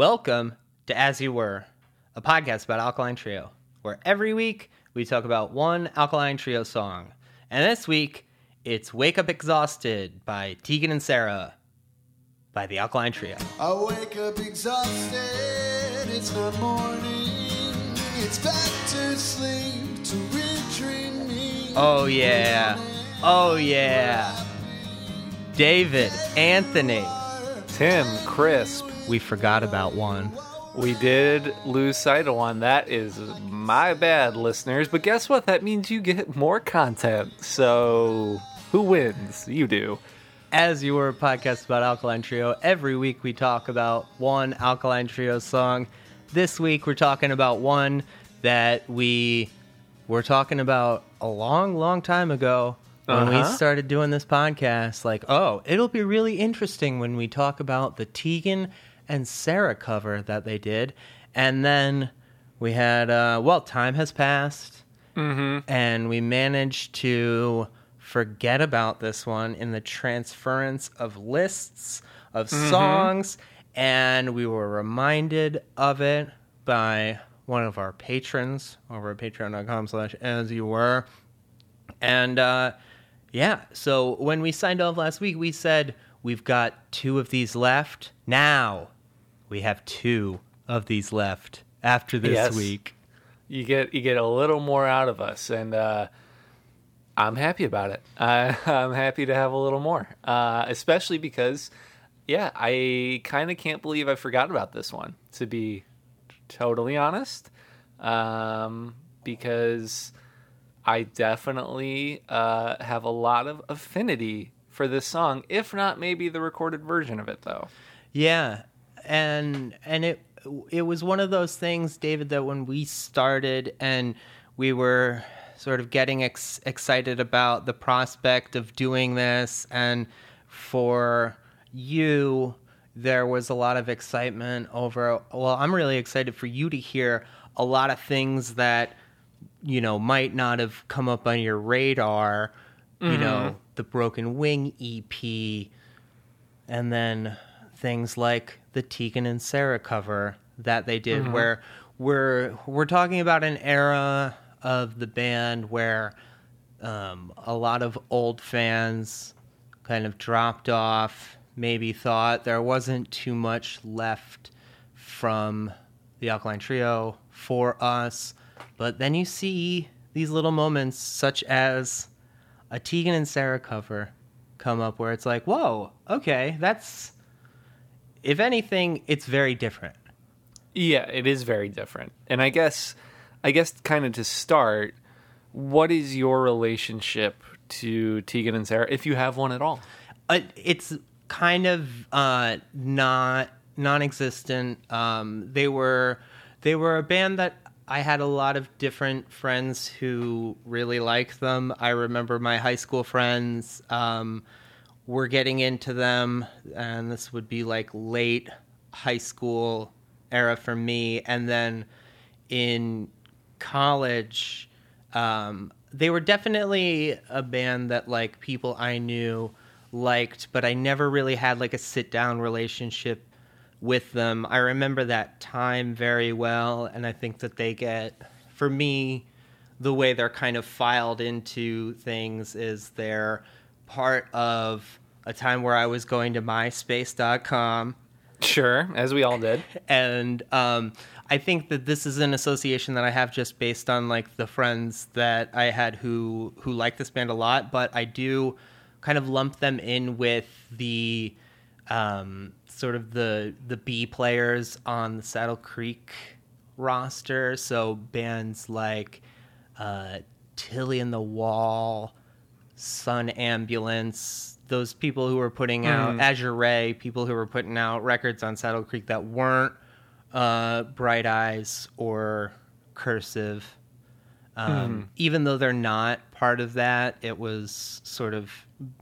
Welcome to As You Were, a podcast about Alkaline Trio, where every week we talk about one Alkaline Trio song. And this week, it's Wake Up Exhausted by Tegan and Sara by the Alkaline Trio. I wake up exhausted, it's not morning, it's back to sleep to me. Oh, yeah. Oh, yeah. David, Anthony. Tim, crisp. We forgot about one. We did lose sight of one. That is my bad, listeners. But guess what? That means you get more content. So who wins? You do. As you were podcast about Alkaline Trio, every week we talk about one Alkaline Trio song. This week we're talking about one that we were talking about a long, long time ago when we Uh-huh. started doing this podcast. Like, oh, it'll be really interesting when we talk about the Tegan and Sara cover that they did. And then we had, uh, well, time has passed. And we managed to forget about this one in the transference of lists of songs. And we were reminded of it by one of our patrons over at patreon.com slash as you were. And uh, yeah so when we signed off last week we said we've got two of these left now we have two of these left after this Yes. week You get you get a little more out of us, and uh, I'm happy about it. I, I'm happy to have a little more, uh, especially because, yeah, I kind of can't believe I forgot about this one. To be totally honest, um, because I definitely uh, have a lot of affinity for this song, if not maybe the recorded version of it, though. Yeah, and and it it was one of those things, David, that when we started and we were sort of getting ex- excited about the prospect of doing this, and for you, there was a lot of excitement over. Well, I'm really excited for you to hear a lot of things that you know might not have come up on your radar. You know, mm-hmm. the Broken Wing EP and then things like the Tegan and Sara cover that they did, where we're we're talking about an era of the band where um, a lot of old fans kind of dropped off, maybe thought there wasn't too much left from the Alkaline Trio for us, but then you see these little moments, such as a Tegan and Sara cover come up where it's like, whoa, okay, that's. If anything, it's very different. Yeah, it is very different. And I guess I guess kind of to start, what is your relationship to Tegan and Sara if you have one at all? Uh, it's kind of uh, not non-existent. Um, they were they were a band that I had a lot of different friends who really liked them. I remember my high school friends um, were getting into them, and this would be like late high school era for me. And then in college, um, they were definitely a band that like people I knew liked, but I never really had like a sit down relationship with them. I remember that time very well, and I think that they get, for me, the way they're kind of filed into things is they're part of a time where I was going to MySpace.com Sure, as we all did. and um, I think that this is an association that I have just based on like the friends that I had who who like this band a lot, but I do kind of lump them in with the um, sort of the the B players on the Saddle Creek roster. So bands like uh, Tilly and the Wall, Son Ambulance, those people who were putting out Azure Ray, people who were putting out records on Saddle Creek that weren't uh, Bright Eyes or Cursive. Um, Even though they're not part of that, it was sort of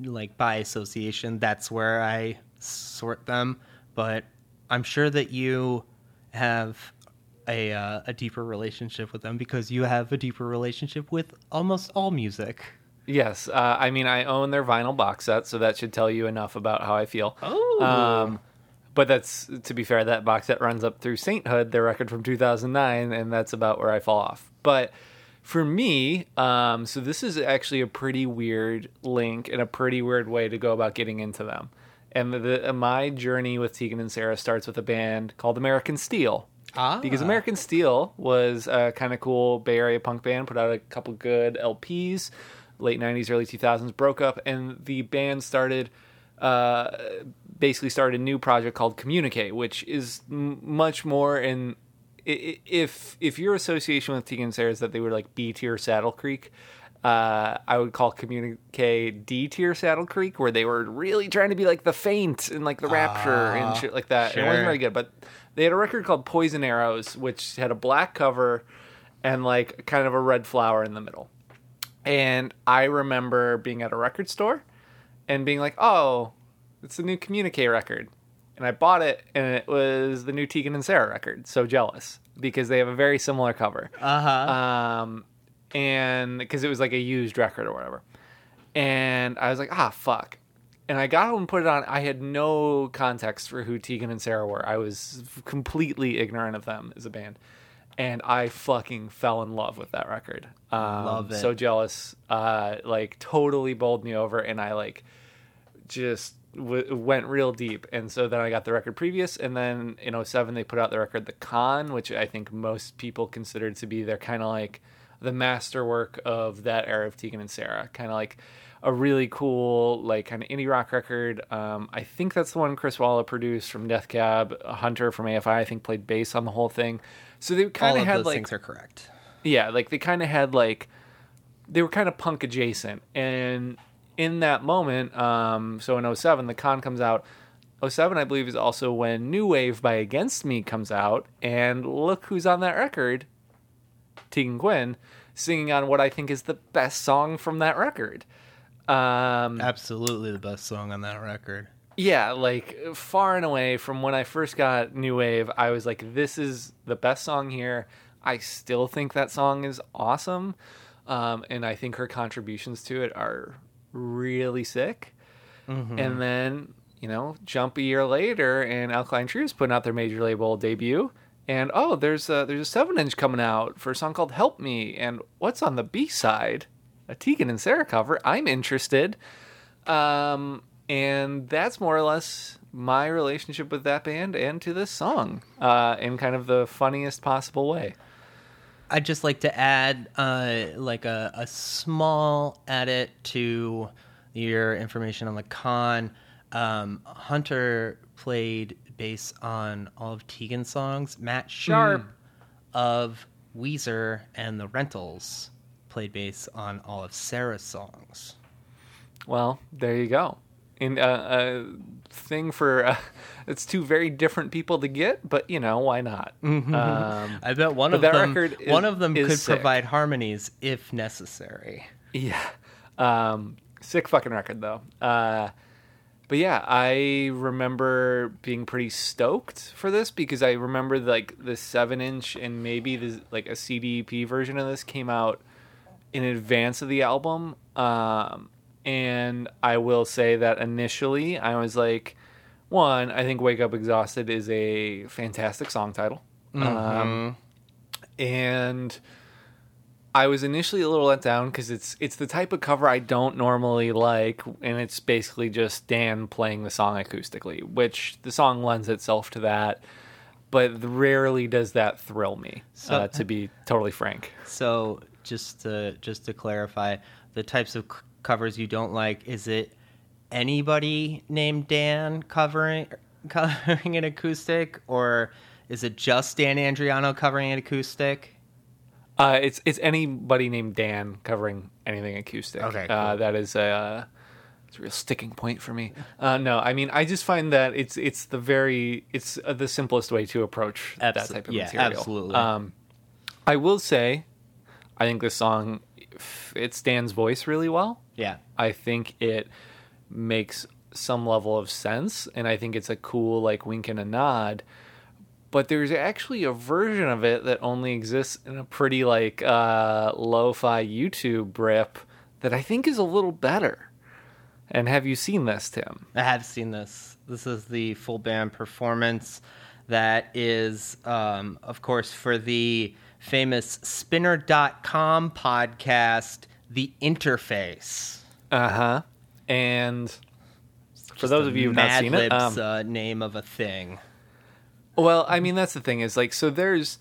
like by association. That's where I sort them. But I'm sure that you have a uh, a deeper relationship with them because you have a deeper relationship with almost all music. Yes, uh, I mean I own their vinyl box set, so that should tell you enough about how I feel. Oh. Um, but that's to be fair. That box set runs up through Sainthood, their record from 2009, and that's about where I fall off. But for me, um, so this is actually a pretty weird link and a pretty weird way to go about getting into them. And the, the, my journey with Tegan and Sara starts with a band called American Steel. Ah. Because American Steel was a kind of cool Bay Area punk band, put out a couple good LPs, late 90s, early 2000s, broke up, and the band started uh, basically started a new project called Communique, which is m- much more in if if your association with Tegan and Sara is that they were like B tier Saddle Creek, uh, I would call Communique D tier Saddle Creek, where they were really trying to be like the Faint and like the Rapture and shit like that. It wasn't very good, but they had a record called Poison Arrows, which had a black cover and like kind of a red flower in the middle. And I remember being at a record store and being like, "Oh, it's a new Communique record," and I bought it, and it was the new Tegan and Sara record. So jealous because they have a very similar cover, Uh huh. um, and because it was like a used record or whatever. And I was like, "Ah, fuck." And I got home and put it on. I had no context for who Tegan and Sara were. I was completely ignorant of them as a band. And I fucking fell in love with that record. Um, Love it. So jealous. Uh, like totally bowled me over, and I like just w- went real deep. And so then I got the record previous, and then in 07 they put out the record The Con, which I think most people considered to be their kind of like the masterwork of that era of Tegan and Sara. Kind of like a really cool, like kind of indie rock record. Um, I think that's the one Chris Walla produced from Death Cab. Hunter from AFI, I think, played bass on the whole thing. So they kind of had those like things are correct. yeah, like they kind of had like they were kind of punk adjacent, and in that moment, um, so in 07, the con comes out. 07, I believe, is also when New Wave by Against Me comes out, and look who's on that record, Tegan Quinn, singing on what I think is the best song from that record. Um, Absolutely the best song on that record. Yeah, like far and away from when I first got New Wave, I was like, this is the best song here. I still think that song is awesome. Um, and I think her contributions to it are really sick. And then, you know, jump a year later, and Alkaline Trios putting out their major label debut. And oh, there's a, there's a seven inch coming out for a song called "Help Me." And what's on the B side? A Tegan and Sara cover. I'm interested. Um, and that's more or less my relationship with that band and to this song, uh, in kind of the funniest possible way. I'd just like to add uh, like a, a small edit to your information on the con. Um, Hunter played bass on all of Tegan's songs. Matt Sharp of Weezer and the Rentals played bass on all of Sara's songs. Well, there you go. And uh, a thing for uh, it's two very different people to get, but you know why not? Um, I bet one of that them record is- one of them could sick. provide harmonies if necessary. Yeah. Um, sick fucking record though. Uh, but yeah, I remember being pretty stoked for this because I remember like the seven inch and maybe the like a CDP version of this came out in advance of the album. Um, and I will say that initially I was like, one, I think "Wake Up Exhausted" is a fantastic song title. Um, and I was initially a little let down because it's it's the type of cover I don't normally like, and it's basically just Dan playing the song acoustically, which the song lends itself to that, but rarely does that thrill me. So- uh, to be totally frank, So just to just to clarify, the types of covers you don't like is it anybody named Dan covering covering an acoustic, or is it just Dan Andriano covering an acoustic? uh, it's it's anybody named Dan covering anything acoustic. Okay, uh, that is a. Uh, it's a real sticking point for me. Uh, no, I mean I just find that it's it's the very it's uh, the simplest way to approach that type of yeah, material. absolutely. Um, I will say, I think this song fits Dan's voice really well. Yeah, I think it makes some level of sense, and I think it's a cool like wink and a nod. But there's actually a version of it that only exists in a pretty like uh, lo-fi YouTube rip that I think is a little better. And have you seen this, Tim? I have seen this. This is the full band performance that is, um, of course, for the famous spinner.com podcast, The Interface. Uh huh. And for Just those of you who've not seen it, Libs, um, uh, name of a thing. Well, I mean that's the thing is like so there's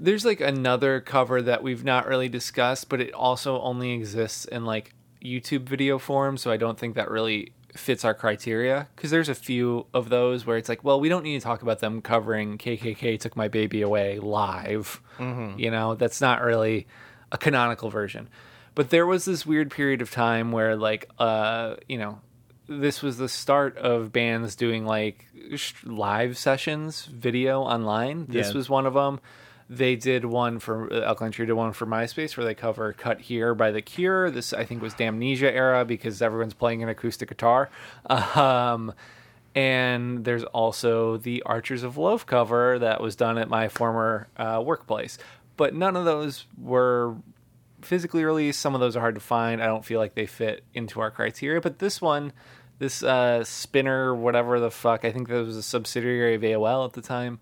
there's like another cover that we've not really discussed, but it also only exists in like YouTube video form, so I don't think that really fits our criteria because there's a few of those where it's like, well, we don't need to talk about them covering KKK took my baby away live. You know, that's not really a canonical version. But there was this weird period of time where like uh, you know, this was the start of bands doing like sh- live sessions video online. This Yeah. was one of them. They did one for uh, Alkaline Trio did one for MySpace where they cover "Cut Here" by The Cure. This I think was Damnesia era because everyone's playing an acoustic guitar. Um, and there's also the Archers of Loaf cover that was done at my former uh, workplace. But none of those were physically released. Some of those are hard to find. I don't feel like they fit into our criteria. But this one, this uh, Spinner, whatever the fuck, I think that was a subsidiary of AOL at the time.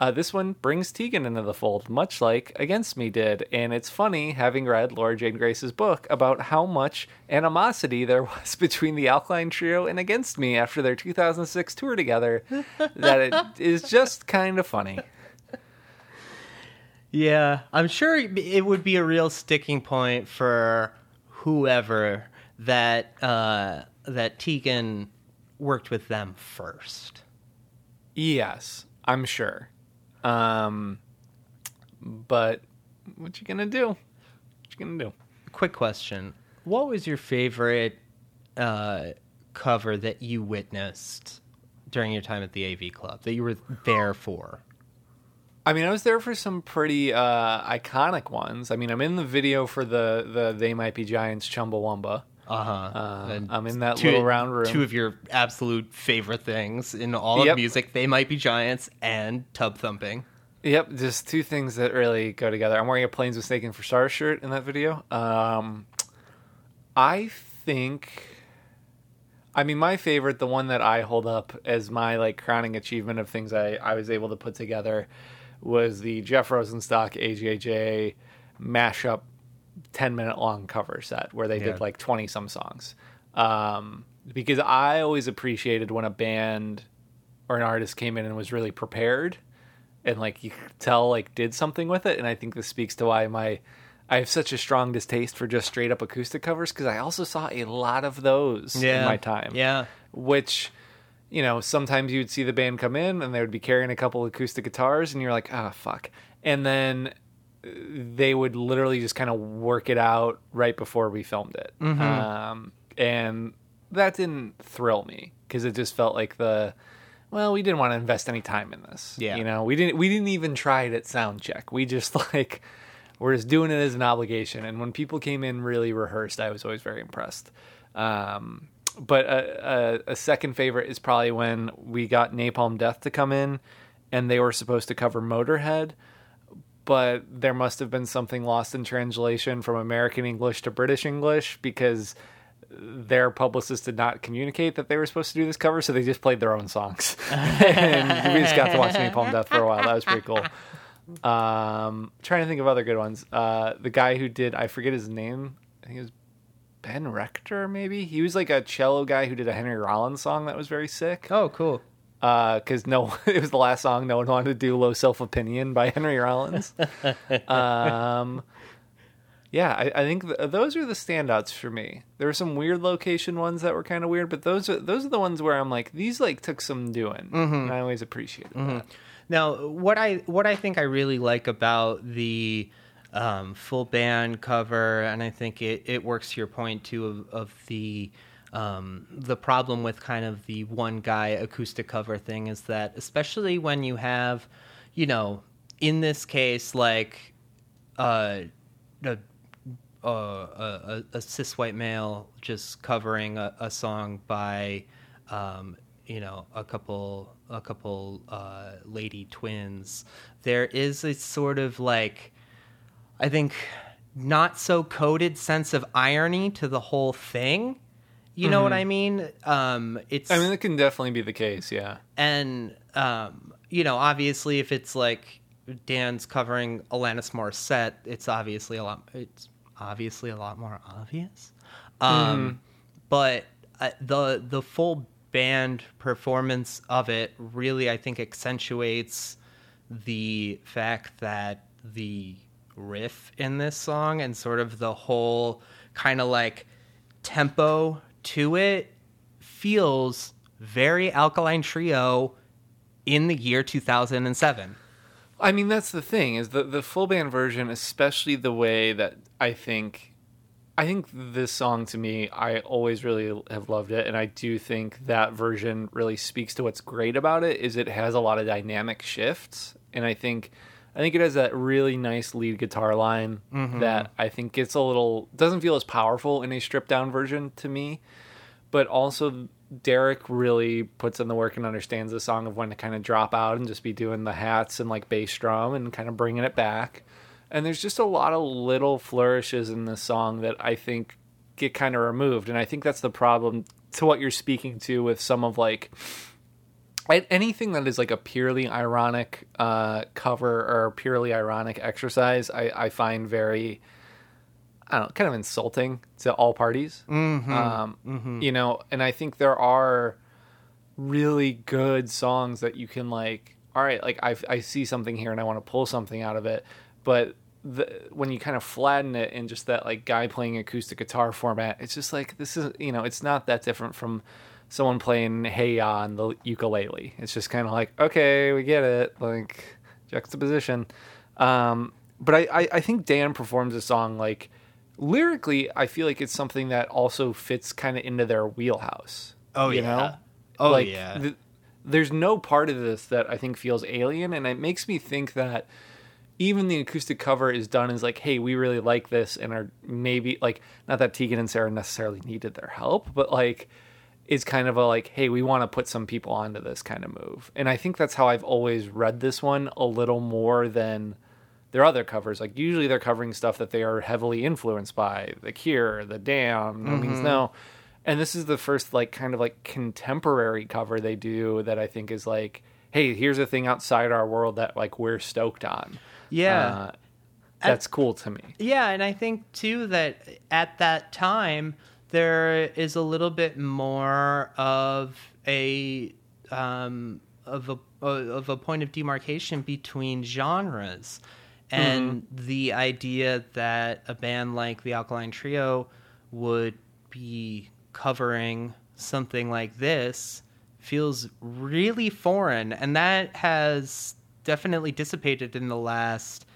Uh, this one brings Tegan into the fold, much like Against Me did. And it's funny, having read Laura Jane Grace's book, about how much animosity there was between the Alkaline Trio and Against Me after their 2006 tour together, that it is just kind of funny. Yeah, I'm sure it it would be a real sticking point for whoever that uh, that Tegan worked with them first. Yes, I'm sure. Um, but what you gonna do? What you gonna do? Quick question: What was your favorite uh, cover that you witnessed during your time at the AV Club that you were there for? I mean, I was there for some pretty uh, iconic ones. I mean, I'm in the video for the the They Might Be Giants Chumbawamba. Uh-huh. Uh, I'm in that two, little round room. Two of your absolute favorite things in all Yep. of music. They might be giants and tub thumping. Yep, just two things that really go together. I'm wearing a Planes Mistaken for Stars shirt in that video. Um, I think, I mean, my favorite, the one that I hold up as my like crowning achievement of things I, I was able to put together, was the Jeff Rosenstock AJJ mashup 10 minute long cover set where they Yeah. did like 20 some songs. Um, because I always appreciated when a band or an artist came in and was really prepared and like you could tell like did something with it and i think this speaks to why my i have such a strong distaste for just straight up acoustic covers because i also saw a lot of those in my time Yeah. which you know sometimes you'd see the band come in and they would be carrying a couple acoustic guitars and you're like ah fuck and then they would literally just kind of work it out right before we filmed it. Um, and that didn't thrill me because it just felt like the well we didn't want to invest any time in this Yeah. you know? We didn't we didn't even try it at sound check. We just like we're just doing it as an obligation. And when people came in really rehearsed i was always very impressed. Um, but a, a, a second favorite is probably when we got napalm death to come in and they were supposed to cover motorhead but there must have been something lost in translation from american english to british english because their publicist did not communicate that they were supposed to do this cover, so they just played their own songs. and we just got to watch Napalm Death for a while. That was pretty cool. Um, trying to think of other good ones. Uh, the guy who did, I forget his name. I think it was Ben Rector, maybe. He was like a cello guy who did a Henry Rollins song that was very sick. Oh, cool. Because no, it was the last song no one wanted to do. Low Self Opinion by Henry Rollins. um, yeah, I, I think th- those are the standouts for me. There were some weird location ones that were kind of weird, but those are those are the ones where I'm like, these like took some doing, and I always appreciated that. Now, what I what I think I really like about the um, full band cover, and I think it, it works to your point too of, of the um, the problem with kind of the one guy acoustic cover thing is that especially when you have, you know, in this case like uh, a uh, a, a, a cis white male just covering a, a song by, um, you know, a couple a couple uh, lady twins. There is a sort of like, I think, not so coded sense of irony to the whole thing, You know what I mean? Um, it's I mean, it can definitely be the case. Yeah. and um, you know, obviously, if it's like Dan's covering Alanis Morissette, it's obviously a lot. It's obviously a lot more obvious. Um, But uh, the the full band performance of it really, I think, accentuates the fact that the riff in this song and sort of the whole kind of like tempo to it feels very Alkaline Trio in the year 2007. I mean, that's the thing is the the full band version, especially the way that I think. I think this song to me, I always really have loved it, and I do think that version really speaks to what's great about it. Is it has a lot of dynamic shifts, and I think, I think it has that really nice lead guitar line mm-hmm. that I think gets a little doesn't feel as powerful in a stripped down version to me, but also Derek really puts in the work and understands the song of when to kind of drop out and just be doing the hats and like bass drum and kind of bringing it back. And there's just a lot of little flourishes in this song that I think get kind of removed. And I think that's the problem to what you're speaking to with some of like anything that is like a purely ironic uh, cover or purely ironic exercise. I, I find very. I don't know, kind of insulting to all parties. Um, You know, and I think there are really good songs that you can like. All right, like I I see something here and I want to pull something out of it, but the, when you kind of flatten it in just that like guy playing acoustic guitar format, it's just like this is you know it's not that different from someone playing Hey Ya on the ukulele. It's just kind of like okay, we get it, like juxtaposition. Um, but I, I I think Dan performs a song like lyrically. I feel like it's something that also fits kind of into their wheelhouse. Oh, you yeah. know? Oh, like, yeah. th- there's no part of this that I think feels alien, and it makes me think that even the acoustic cover is done as like, hey, we really like this, and are maybe like not that Tegan and Sara necessarily needed their help, but like it's kind of a like, hey, we want to put some people onto this kind of move, and I think that's how I've always read this one a little more than their other covers. Like usually they're covering stuff that they are heavily influenced by, The Cure, The Damned, No Means No. And this is the first like kind of like contemporary cover they do that I think is like, hey, here's a thing outside our world that like we're stoked on. Yeah. Uh, that's cool to me. Yeah, and I think too that at that time there is a little bit more of a um, of a of a point of demarcation between genres, and the idea that a band like the Alkaline Trio would be covering something like this feels really foreign, and that has definitely dissipated in the last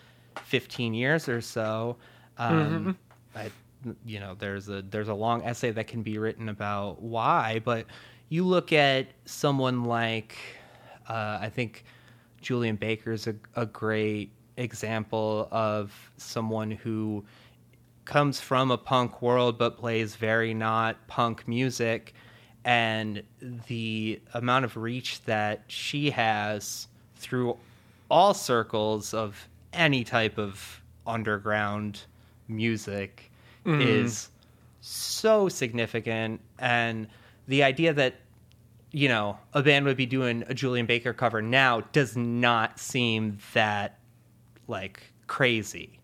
15 years or so. Um, I, you know, there's a there's a long essay that can be written about why, but you look at someone like uh, I think Julien Baker's a, a great example of someone who comes from a punk world but plays very not punk music. And the amount of reach that she has through all circles of any type of underground music is so significant. And the idea that you know a band would be doing a Julien Baker cover now does not seem that like crazy.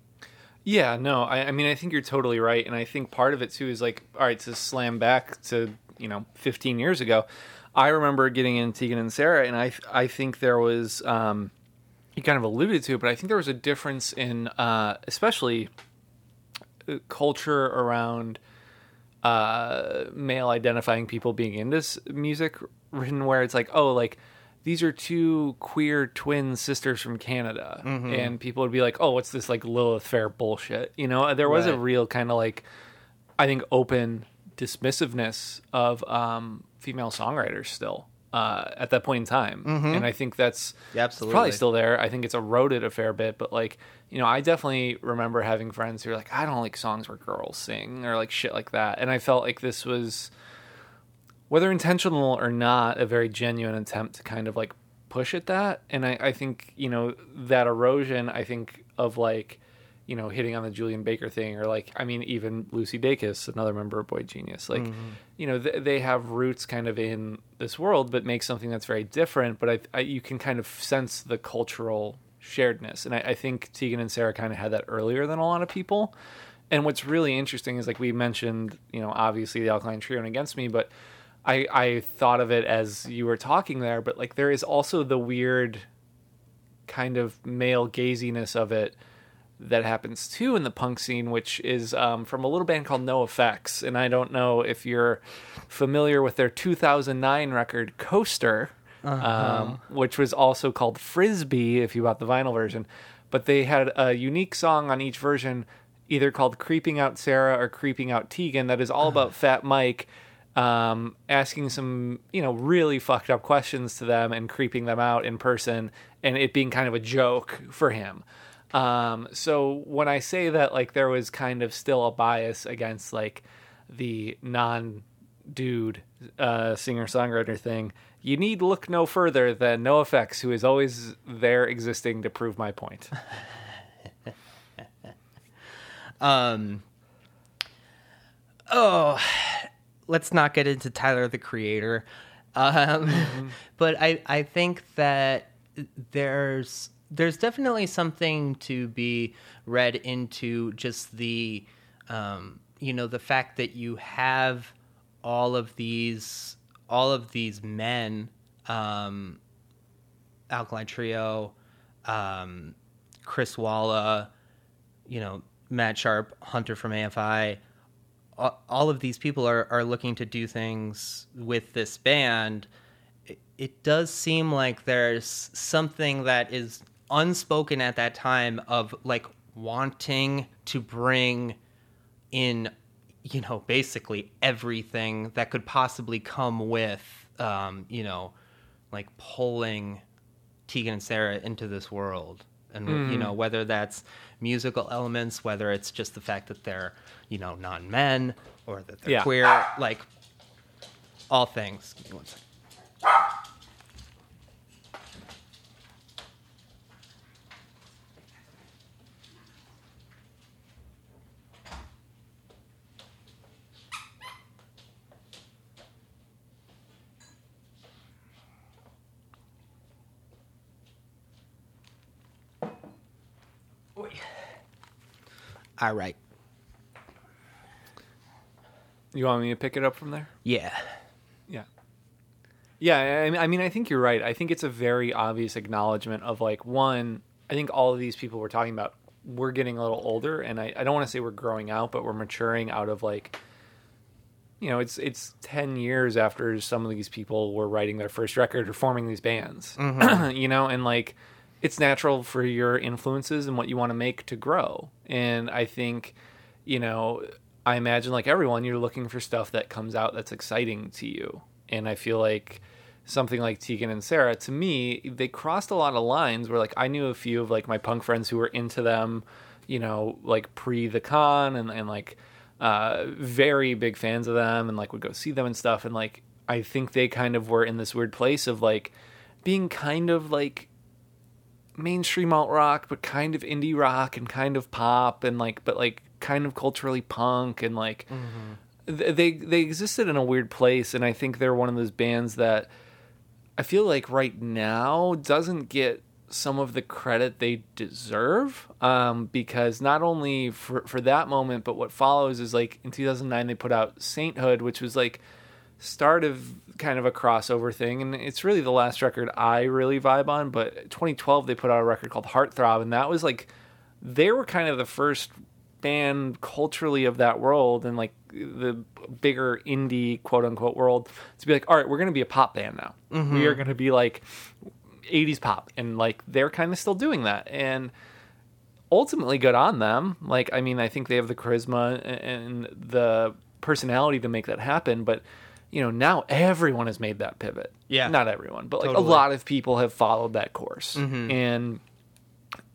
Yeah, no, I, I mean, I think you're totally right, and I think part of it too is like, all right, to slam back to you know 15 years ago, I remember getting in Tegan and Sara, and I I think there was um, you kind of alluded to it, but I think there was a difference in uh, especially culture around uh, male identifying people being into music written where it's like oh like these are two queer twin sisters from Canada. And people would be like oh what's this like Lilith Fair bullshit? You know there was a real kind of like I think open dismissiveness of um, female songwriters still uh, at that point in time. And I think that's Yeah, it's probably still there. I think it's eroded a fair bit but like you know I definitely remember having friends who are like I don't like songs where girls sing or like shit like that. And I felt like this was whether intentional or not, a very genuine attempt to kind of like push at that. And I, I think, you know, that erosion, I think, of like you know, hitting on the Julien Baker thing, or like, I mean, even Lucy Dacus, another member of Boy Genius. Like, mm-hmm. you know, th- they have roots kind of in this world, but make something that's very different. But I, I you can kind of sense the cultural sharedness, and I, I think Tegan and Sara kind of had that earlier than a lot of people. And what's really interesting is like we mentioned, you know, obviously the Alkaline Trio and Against Me, but I I thought of it as you were talking there, but like there is also the weird kind of male gaziness of it that happens too in the punk scene, which is um, from a little band called NOFX. And I don't know if you're familiar with their 2009 record Coaster, um, which was also called Frisbee if you bought the vinyl version. But they had a unique song on each version, either called Creeping Out Sara or Creeping Out Tegan, that is all about Fat Mike um, asking some, you know, really fucked up questions to them and creeping them out in person, and it being kind of a joke for him. Um, so when I say that, like, there was kind of still a bias against like the non dude uh, singer songwriter thing, you need look no further than NOFX, who is always there existing to prove my point. Um. Oh, let's not get into Tyler the Creator. Um, but I I think that there's there's definitely something to be read into just the um, you know the fact that you have all of these all of these men um, alkaline trio um, chris walla you know matt sharp hunter from afi all of these people are, are looking to do things with this band. It, it does seem like there's something that is unspoken at that time of like wanting to bring in you know basically everything that could possibly come with um, you know like pulling Tegan and Sara into this world. And you know whether that's musical elements whether it's just the fact that they're you know non-men or that they're Yeah. queer like all things Give me one second. all right You want me to pick it up from there? yeah Yeah. Yeah, I mean, I think you're right. I think it's a very obvious acknowledgement of like one. I think all of these people we're talking about, we're getting a little older, and I, I don't want to say we're growing out, but we're maturing out of like, you know, it's it's ten years after some of these people were writing their first record or forming these bands, mm-hmm. you know, and like, it's natural for your influences and what you want to make to grow, and I think, you know, I imagine like everyone, you're looking for stuff that comes out that's exciting to you. And I feel like something like Tegan and Sara, to me, they crossed a lot of lines where like I knew a few of like my punk friends who were into them, you know, like pre the con and, and like uh very big fans of them and like would go see them and stuff. And like I think they kind of were in this weird place of like being kind of like mainstream alt rock, but kind of indie rock and kind of pop and like, but like kind of culturally punk and like th- they they existed in a weird place. And I think they're one of those bands that I feel like right now doesn't get some of the credit they deserve um, because not only for for that moment, but what follows is like in 2009 they put out Sainthood, which was like start of kind of a crossover thing and it's really the last record I really vibe on but 2012 they put out a record called Heartthrob and that was like they were kind of the first band culturally of that world and like the bigger indie quote unquote world to be like all right we're going to be a pop band now we mm-hmm. are going to be like 80s pop and like they're kind of still doing that and ultimately good on them. Like, I mean, I think they have the charisma and the personality to make that happen. But you know, now everyone has made that pivot. Yeah. not everyone, but like Totally. a lot of people have followed that course. And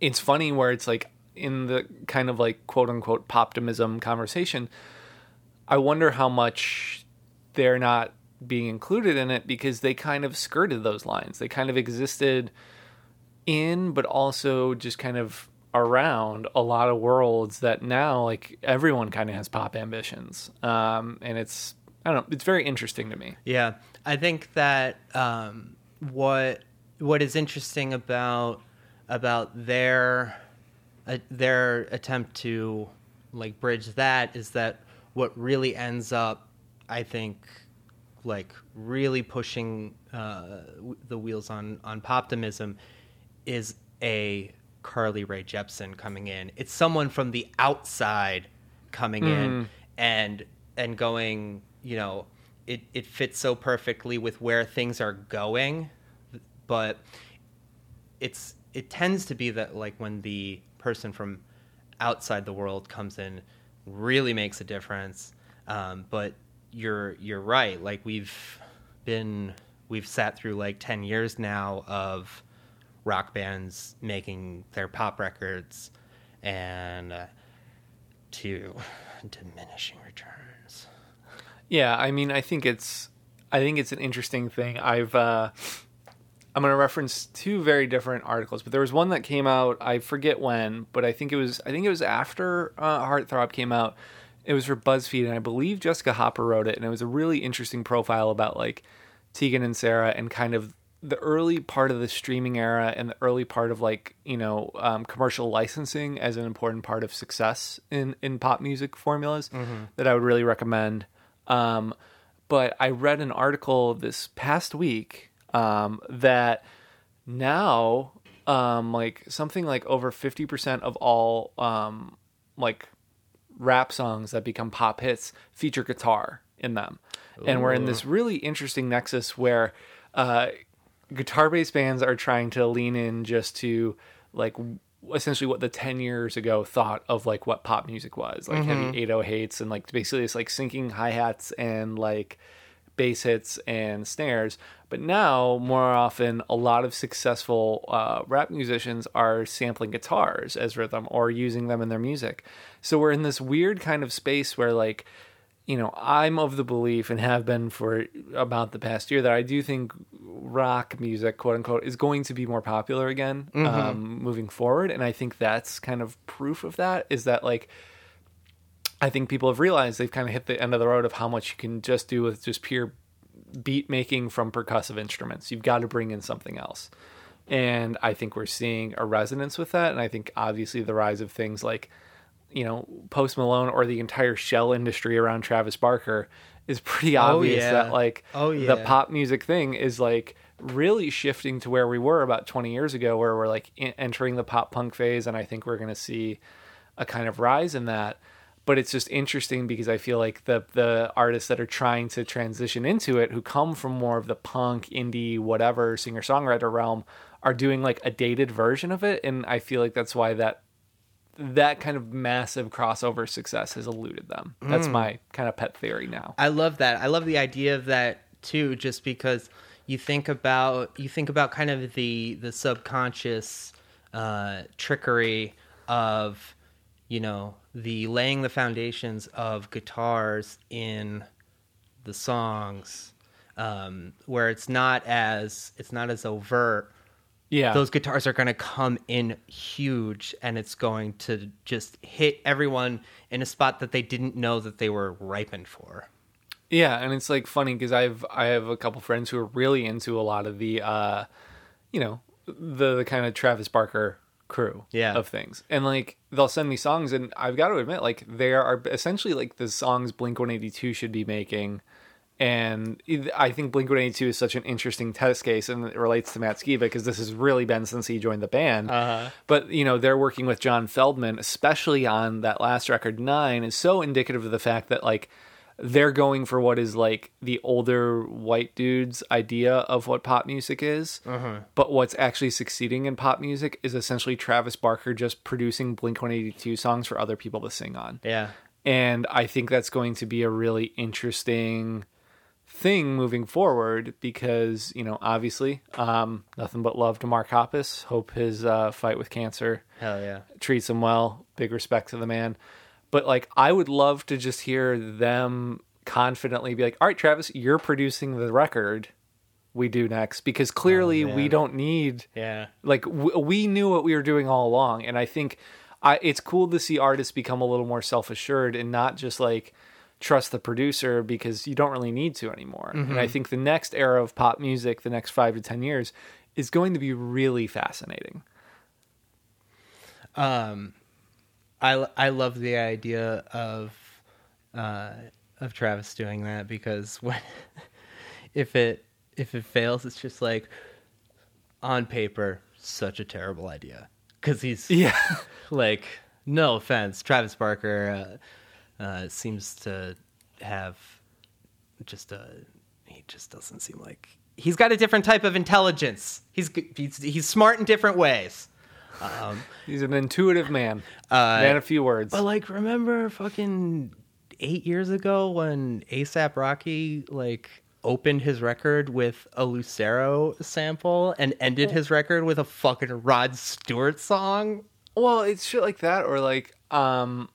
it's funny where it's like in the kind of like quote unquote poptimism conversation. I wonder how much they're not being included in it because they kind of skirted those lines. They kind of existed in, but also just kind of around a lot of worlds that now like everyone kind of has pop ambitions um and it's i don't know it's very interesting to me Yeah, I think that um, what what is interesting about about their uh, their attempt to like bridge that is that what really ends up, I think, like really pushing uh, the wheels on on poptimism is a Carly Rae Jepsen coming in. It's someone from the outside coming in and and going, you know, it, it fits so perfectly with where things are going, but it's it tends to be that like when the person from outside the world comes in really makes a difference. Um, but you're you're right. Like we've been we've sat through like ten years now of rock bands making their pop records and uh, to diminishing. Yeah, I mean, I think it's, I think it's an interesting thing. I've, uh, I'm going to reference two very different articles, but there was one that came out. I forget when, but I think it was, I think it was after uh, Heartthrob came out. It was for BuzzFeed, and I believe Jessica Hopper wrote it, and it was a really interesting profile about like Tegan and Sara and kind of the early part of the streaming era and the early part of like you know um, commercial licensing as an important part of success in in pop music formulas that I would really recommend. Um, but I read an article this past week um, that now um, like something like over 50% of all um, like rap songs that become pop hits feature guitar in them. And we're in this really interesting nexus where uh, guitar based bands are trying to lean in just to like essentially what the 10 years ago thought of like what pop music was like heavy 808s and like basically it's like sinking hi-hats and like bass hits and snares. But now more often a lot of successful uh, rap musicians are sampling guitars as rhythm or using them in their music. So we're in this weird kind of space where like you know, I'm of the belief and have been for about the past year that I do think rock music, quote unquote, is going to be more popular again um, moving forward. And I think that's kind of proof of that is that, like, I think people have realized they've kind of hit the end of the road of how much you can just do with just pure beat making from percussive instruments. You've got to bring in something else. And I think we're seeing a resonance with that. And I think obviously the rise of things like, you know, Post Malone or the entire shell industry around Travis Barker is pretty oh, obvious yeah. that like Oh, the pop music thing is like really shifting to where we were about 20 years ago where we're like en- entering the pop punk phase and I think we're going to see a kind of rise in that but it's just interesting because I feel like the the artists that are trying to transition into it who come from more of the punk indie whatever singer songwriter realm are doing like a dated version of it and I feel like that's why that that kind of massive crossover success has eluded them. That's Mm. my kind of pet theory now. I love that. I love the idea of that too, just because you think about you think about kind of the the subconscious uh, trickery of you know the laying the foundations of guitars in the songs, um, where it's not as it's not as overt. Yeah. Those guitars are going to come in huge, and it's going to just hit everyone in a spot that they didn't know that they were ripened for. Yeah, and it's like funny because I've I have a couple friends who are really into a lot of the uh you know, the the kind of Travis Barker crew Yeah. of things. And like they'll send me songs and I've got to admit like they are essentially like the songs Blink-182 should be making. And I think Blink 182 is such an interesting test case, and it relates to Matt Skiba because this has really been since he joined the band. Uh-huh. But you know, they're working with John Feldmann, especially on that last record, Nine, is so indicative of the fact that like they're going for what is like the older white dudes' idea of what pop music is. But what's actually succeeding in pop music is essentially Travis Barker just producing Blink 182 songs for other people to sing on Yeah. and I think that's going to be a really interesting thing moving forward because you know obviously um, nothing but love to Mark Hoppus. Hope his uh, fight with cancer Hell yeah. treats him well. Big respect to the man. But like, I would love to just hear them confidently be like, "All right, Travis, you're producing the record. we do next because clearly we Oh, man. don't need Yeah. like w- we knew what we were doing all along and i think I, it's cool to see artists become a little more self-assured and not just like trust the producer because you don't really need to anymore. And i think the next era of pop music the next five to ten years is going to be really fascinating. Um, I I love the idea of uh, of Travis doing that because when if it if it fails, it's just like on paper such a terrible idea. Because he's yeah. like no offense, Travis Barker uh, uh, seems to have just a he just doesn't seem like he's got a different type of intelligence. He's he's he's smart in different ways. Um, he's an intuitive man Uh, man of few words But like, remember fucking eight years ago when ASAP Rocky like opened his record with a Lucero sample and ended his record with a fucking Rod Stewart song? Well, it's shit like that, or like, um,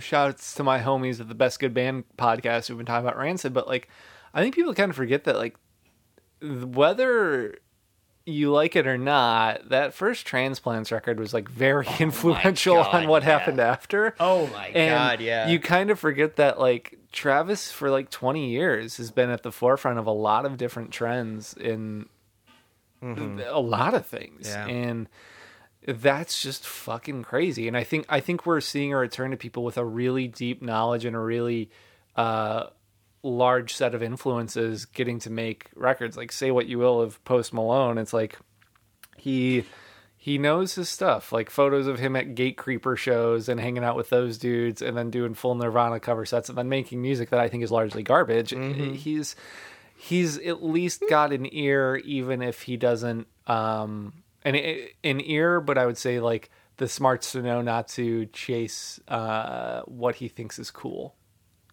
shouts to my homies at the Best Good Band podcast who've been talking about Rancid, but like, I think people kind of forget that, like, whether you like it or not, that first Transplants record was like very oh influential God, on what yeah. happened after. Oh my And god, yeah. You kind of forget that, like, Travis for like 20 years has been at the forefront of a lot of different trends in mm-hmm. a lot of things. Yeah. And that's just fucking crazy. And I think I think we're seeing a return to people with a really deep knowledge and a really uh large set of influences getting to make records. Like say what you will of Post Malone, it's like he he knows his stuff. Like photos of him at Gatecreeper shows and hanging out with those dudes and then doing full Nirvana cover sets and then making music that I think is largely garbage. He's he's at least got an ear even if he doesn't um an an ear but I would say like the smarts to know not to chase uh what he thinks is cool.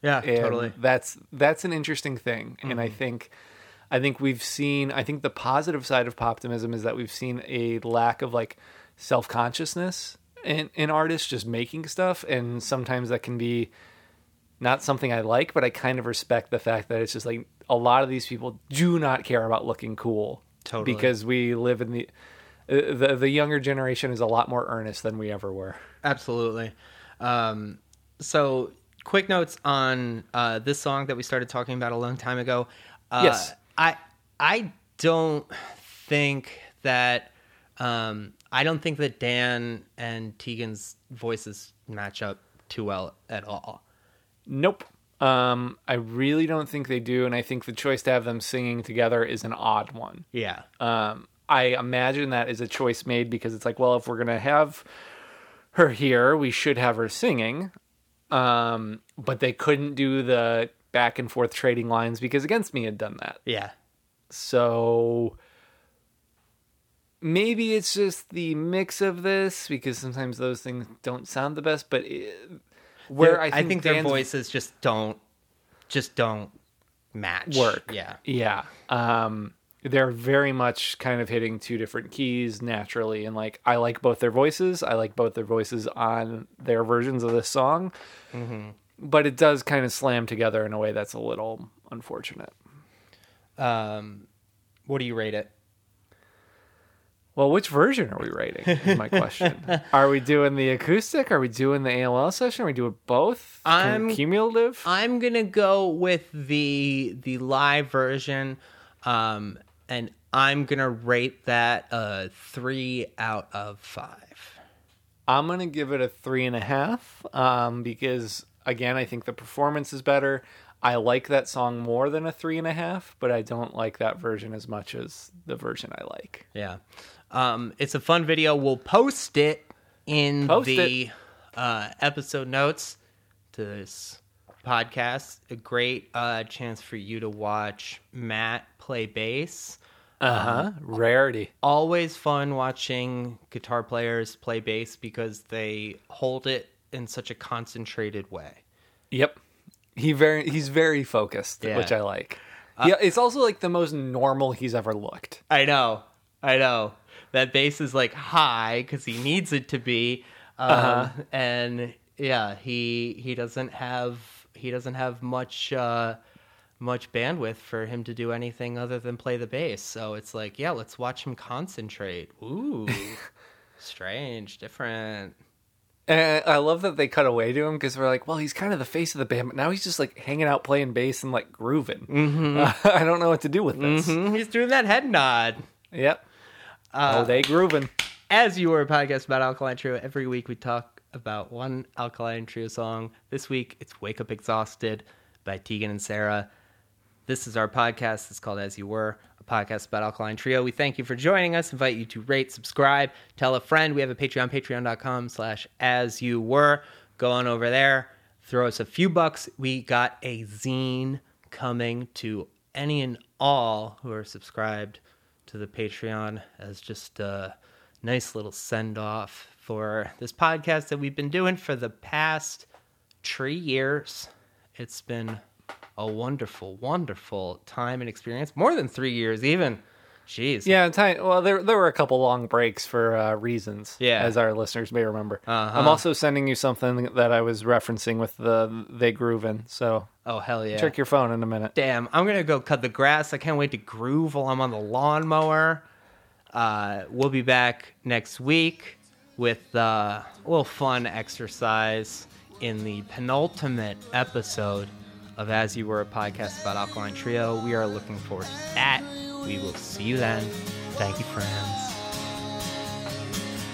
yeah, And totally. That's that's an interesting thing, and Mm-hmm. I think I think we've seen. I think the positive side of poptimism is that we've seen a lack of like self consciousness in in artists just making stuff, and sometimes that can be not something I like, but I kind of respect the fact that it's just like a lot of these people do not care about looking cool, Totally. because we live in the the the younger generation is a lot more earnest than we ever were. Absolutely. Um, so, quick notes on uh, this song that we started talking about a long time ago. Uh, Yes. I I don't think that um, I don't think that Dan and Tegan's voices match up too well at all. Nope. Um, I really don't think they do, and I think the choice to have them singing together is an odd one. Yeah. Um, I imagine that is a choice made because it's like, well, if we're gonna have her here, we should have her singing. Um, but they couldn't do the back and forth trading lines because Against Me had done that. Yeah. So maybe it's just the mix of this because sometimes those things don't sound the best. But it, where Their- I think, their voices just don't just don't match. work. Yeah. Yeah. Um they're very much kind of hitting two different keys naturally and like I like both their voices. I like both their voices on their versions of this song. Mm-hmm. But it does kind of slam together in a way that's a little unfortunate. Um, what do you rate it? Well, which version are we rating? Is my question. are we doing the acoustic? Are we doing the AOL session? Are we doing both? I'm- cumulative. I'm gonna go with the the live version, um, and I'm gonna rate that a three out of five. I'm gonna give it a three and a half um, because again, I think the performance is better. I like that song more than a three and a half, but I don't like that version as much as the version I like. Yeah, um, it's a fun video. We'll post it in Post the Uh, episode notes to this podcast. A great uh, chance for you to watch Matt play bass. Uh huh. Rarity. always fun watching guitar players play bass because they hold it in such a concentrated way. Yep. He very he's very focused, Yeah. which I like. yeah, it's also like the most normal he's ever looked. I know, I know. That bass is like high because he needs it to be, um, and yeah, he he doesn't have he doesn't have much uh, much bandwidth for him to do anything other than play the bass. So it's like, yeah, let's watch him concentrate. Ooh, strange, different. And I love that they cut away to him because we're like, well, he's kind of the face of the band, but now he's just like hanging out playing bass and like grooving. Mm-hmm. I don't know what to do with this. hmm He's doing that head nod. Yep. oh, they grooving. As you were a podcast about Alkaline Trio, every week we talk about one Alkaline Trio song. This week it's Wake Up Exhausted by Tegan and Sara. This is our podcast. It's called As You Were, a podcast about Alkaline Trio. We thank you for joining us. Invite you to rate, subscribe, tell a friend. We have a Patreon, patreon.com slash as you were. Go on over there, throw us a few bucks. We got a zine coming to any and all who are subscribed to the Patreon as just a nice little send off for this podcast that we've been doing for the past three years. It's been a wonderful, wonderful time and experience. More than three years, even. Jeez. Yeah, time, well, there there were a couple long breaks for uh, reasons. Yeah. as our listeners may remember. Uh-huh. I'm also sending you something that I was referencing with the they grooving. So Oh, hell yeah. check your phone in a minute. Damn, I'm going to go cut the grass. I can't wait to groove while I'm on the lawnmower. Uh, we'll be back next week with uh, a little fun exercise in the penultimate episode of As You Were, a podcast about Alkaline Trio. We are looking forward to that. We will see you then. Thank you, friends.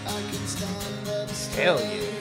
I can stand up straight. Hell yeah.